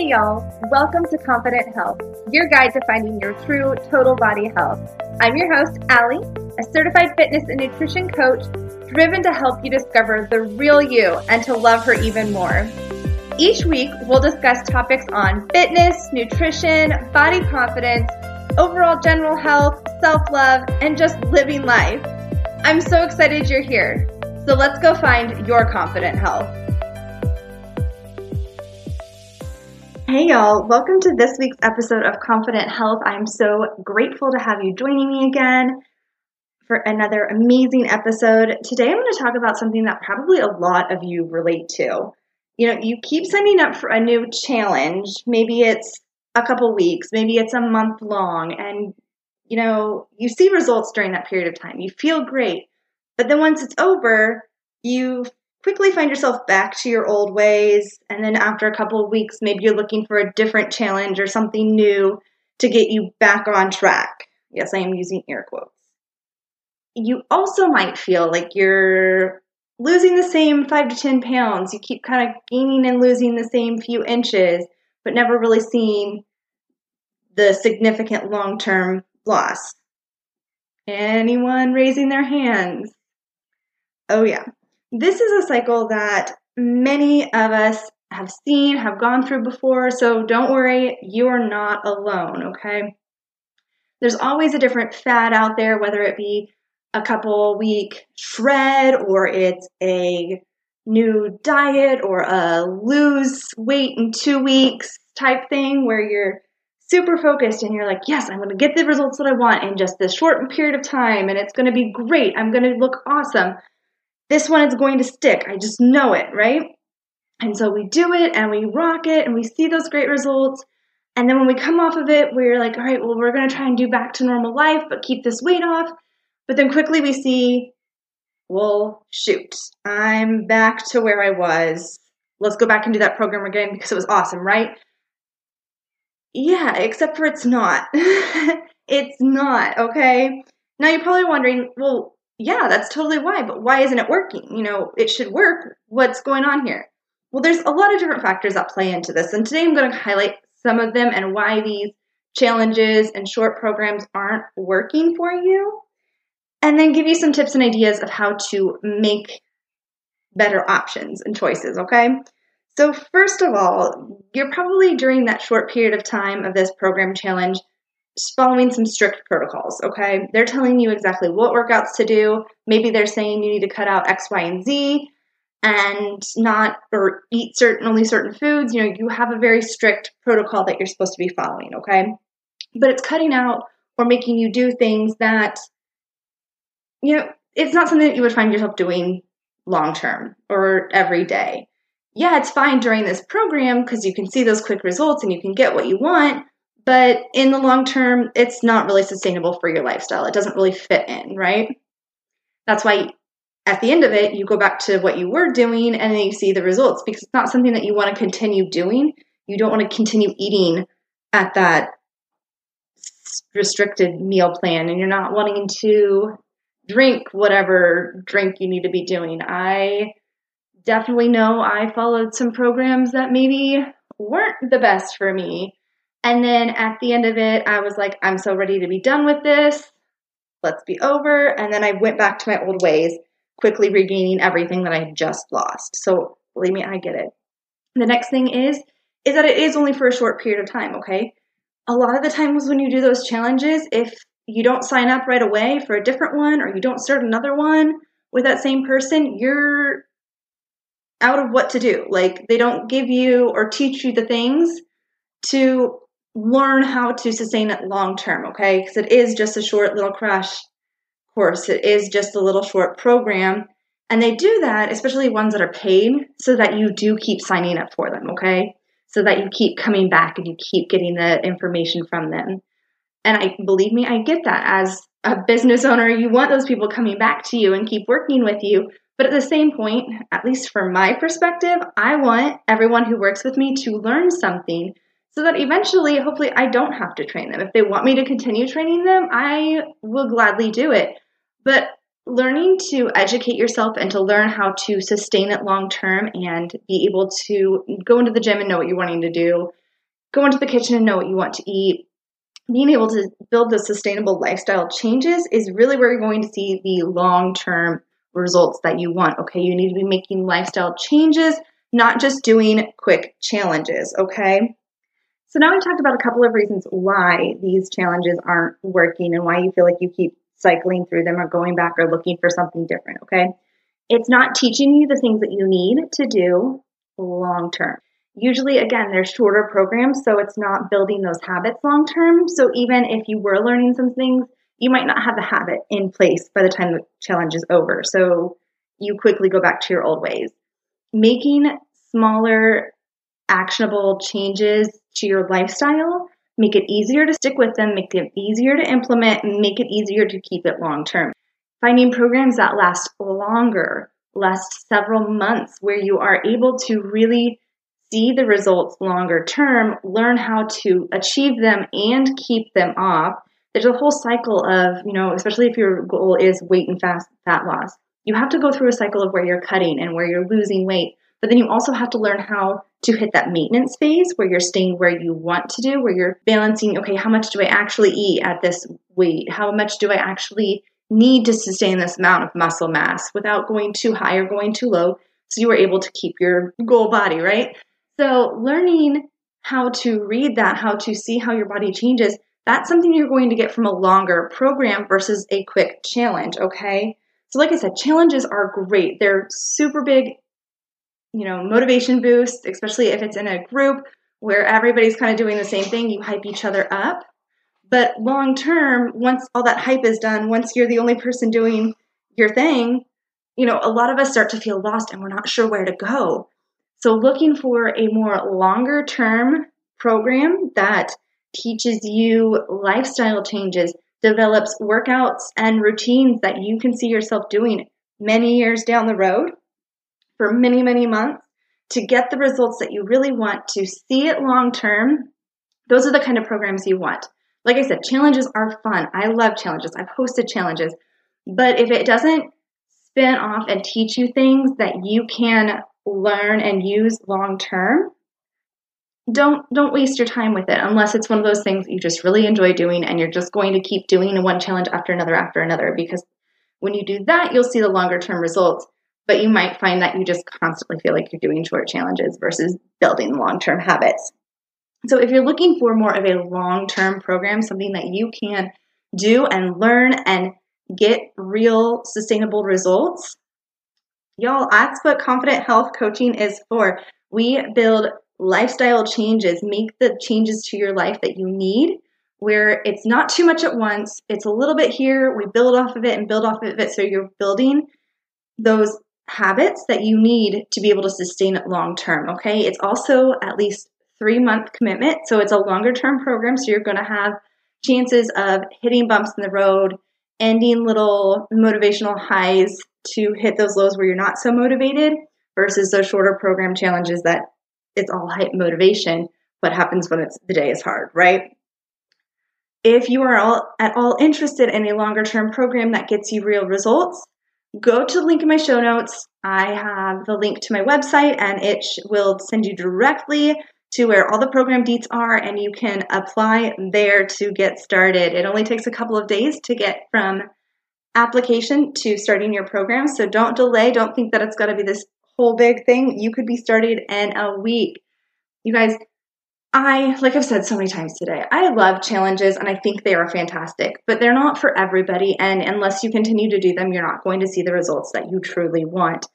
Hey y'all, welcome to Confident Health, your guide to finding your true total body health. I'm your host, Allie, a certified fitness and nutrition coach driven to help you discover the real you and to love her even more. Each week, we'll discuss topics on fitness, nutrition, body confidence, overall general health, self love, and just living life. I'm so excited you're here. So let's go find your confident health. Hey y'all, welcome to this week's episode of Confident Health. I'm so grateful to have you joining me again for another amazing episode. Today I'm going to talk about something that probably a lot of you relate to. You know, you keep signing up for a new challenge. Maybe it's a couple weeks, maybe it's a month long, and you know, you see results during that period of time. You feel great. But then once it's over, you quickly find yourself back to your old ways. And then after a couple of weeks, maybe you're looking for a different challenge or something new to get you back on track. Yes, I am using air quotes. You also might feel like you're losing the same five to 10 pounds. You keep kind of gaining and losing the same few inches, but never really seeing the significant long term loss. Anyone raising their hands? Oh, yeah. This is a cycle that many of us have seen, have gone through before, so don't worry, you are not alone, okay? There's always a different fad out there, whether it be a couple week shred or it's a new diet or a lose weight in two weeks type thing where you're super focused and you're like, yes, I'm going to get the results that I want in just this short period of time and it's going to be great. I'm going to look awesome this one is going to stick. I just know it, right? And so we do it and we rock it and we see those great results. And then when we come off of it, we're like, all right, well, we're going to try and do back to normal life, but keep this weight off. But then quickly we see, well, shoot, I'm back to where I was. Let's go back and do that program again because it was awesome, right? Yeah, except for it's not. it's not, okay? Now you're probably wondering, well, yeah, that's totally why, but why isn't it working? You know, it should work. What's going on here? Well, there's a lot of different factors that play into this, and today I'm going to highlight some of them and why these challenges and short programs aren't working for you, and then give you some tips and ideas of how to make better options and choices, okay? So, first of all, you're probably during that short period of time of this program challenge following some strict protocols, okay? They're telling you exactly what workouts to do. Maybe they're saying you need to cut out X, Y, and Z and not or eat certain only certain foods. You know, you have a very strict protocol that you're supposed to be following, okay? But it's cutting out or making you do things that you know, it's not something that you would find yourself doing long term or every day. Yeah, it's fine during this program because you can see those quick results and you can get what you want, but in the long term, it's not really sustainable for your lifestyle. It doesn't really fit in, right? That's why at the end of it, you go back to what you were doing and then you see the results because it's not something that you want to continue doing. You don't want to continue eating at that restricted meal plan and you're not wanting to drink whatever drink you need to be doing. I definitely know I followed some programs that maybe weren't the best for me and then at the end of it, I was like, I'm so ready to be done with this. Let's be over. And then I went back to my old ways, quickly regaining everything that I had just lost. So believe me, I get it. The next thing is, is that it is only for a short period of time, okay? A lot of the times when you do those challenges, if you don't sign up right away for a different one or you don't start another one with that same person, you're out of what to do. Like they don't give you or teach you the things to learn how to sustain it long term, okay? Because it is just a short little crash course, it is just a little short program. And they do that, especially ones that are paid, so that you do keep signing up for them, okay? So that you keep coming back and you keep getting the information from them. And I believe me, I get that. As a business owner, you want those people coming back to you and keep working with you. But at the same point, at least from my perspective, I want everyone who works with me to learn something so that eventually, hopefully, I don't have to train them. If they want me to continue training them, I will gladly do it. But learning to educate yourself and to learn how to sustain it long term and be able to go into the gym and know what you're wanting to do, go into the kitchen and know what you want to eat. Being able to build those sustainable lifestyle changes is really where you're going to see the long term results that you want. Okay, you need to be making lifestyle changes, not just doing quick challenges. Okay, so now we've talked about a couple of reasons why these challenges aren't working and why you feel like you keep cycling through them or going back or looking for something different. Okay, it's not teaching you the things that you need to do long term. Usually, again, they're shorter programs, so it's not building those habits long term. So even if you were learning some things, you might not have the habit in place by the time the challenge is over. So you quickly go back to your old ways. Making smaller, actionable changes to your lifestyle make it easier to stick with them, make it easier to implement, and make it easier to keep it long term. Finding programs that last longer, last several months, where you are able to really see the results longer term, learn how to achieve them and keep them off. There's a whole cycle of, you know, especially if your goal is weight and fast fat loss. You have to go through a cycle of where you're cutting and where you're losing weight, but then you also have to learn how to hit that maintenance phase where you're staying where you want to do, where you're balancing, okay, how much do I actually eat at this weight? How much do I actually need to sustain this amount of muscle mass without going too high or going too low so you are able to keep your goal body, right? So, learning how to read that, how to see how your body changes, that's something you're going to get from a longer program versus a quick challenge, okay? So, like I said, challenges are great. They're super big, you know, motivation boost, especially if it's in a group where everybody's kind of doing the same thing. You hype each other up. But long term, once all that hype is done, once you're the only person doing your thing, you know, a lot of us start to feel lost and we're not sure where to go. So, looking for a more longer term program that teaches you lifestyle changes, develops workouts and routines that you can see yourself doing many years down the road for many, many months to get the results that you really want, to see it long term. Those are the kind of programs you want. Like I said, challenges are fun. I love challenges. I've hosted challenges. But if it doesn't spin off and teach you things that you can learn and use long term, don't don't waste your time with it unless it's one of those things you just really enjoy doing and you're just going to keep doing one challenge after another after another because when you do that you'll see the longer term results but you might find that you just constantly feel like you're doing short challenges versus building long term habits so if you're looking for more of a long term program something that you can do and learn and get real sustainable results Y'all, that's what confident health coaching is for. We build lifestyle changes, make the changes to your life that you need, where it's not too much at once. It's a little bit here. We build off of it and build off of it. So you're building those habits that you need to be able to sustain it long term. Okay. It's also at least three month commitment. So it's a longer term program. So you're going to have chances of hitting bumps in the road, ending little motivational highs to hit those lows where you're not so motivated versus those shorter program challenges that it's all hype motivation. What happens when it's the day is hard, right? If you are all, at all interested in a longer term program that gets you real results, go to the link in my show notes. I have the link to my website and it will send you directly to where all the program deets are and you can apply there to get started. It only takes a couple of days to get from application to starting your program. So don't delay. Don't think that it's got to be this whole big thing. You could be started in a week. You guys, I, like I've said so many times today, I love challenges and I think they are fantastic, but they're not for everybody. And unless you continue to do them, you're not going to see the results that you truly want.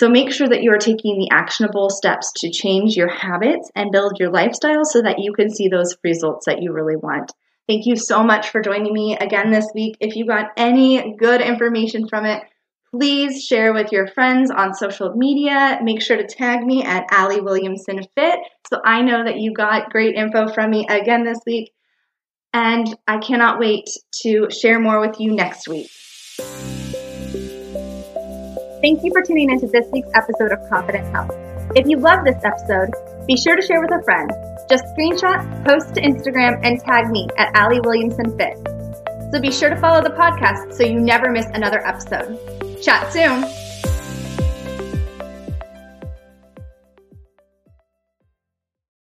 So make sure that you are taking the actionable steps to change your habits and build your lifestyle so that you can see those results that you really want. Thank you so much for joining me again this week. If you got any good information from it, please share with your friends on social media. Make sure to tag me at Allie Williamson Fit so I know that you got great info from me again this week. And I cannot wait to share more with you next week. Thank you for tuning into this week's episode of Confident Health. If you love this episode, be sure to share with a friend. Just screenshot, post to Instagram, and tag me at Allie Williamson Fit. So be sure to follow the podcast so you never miss another episode. Chat soon.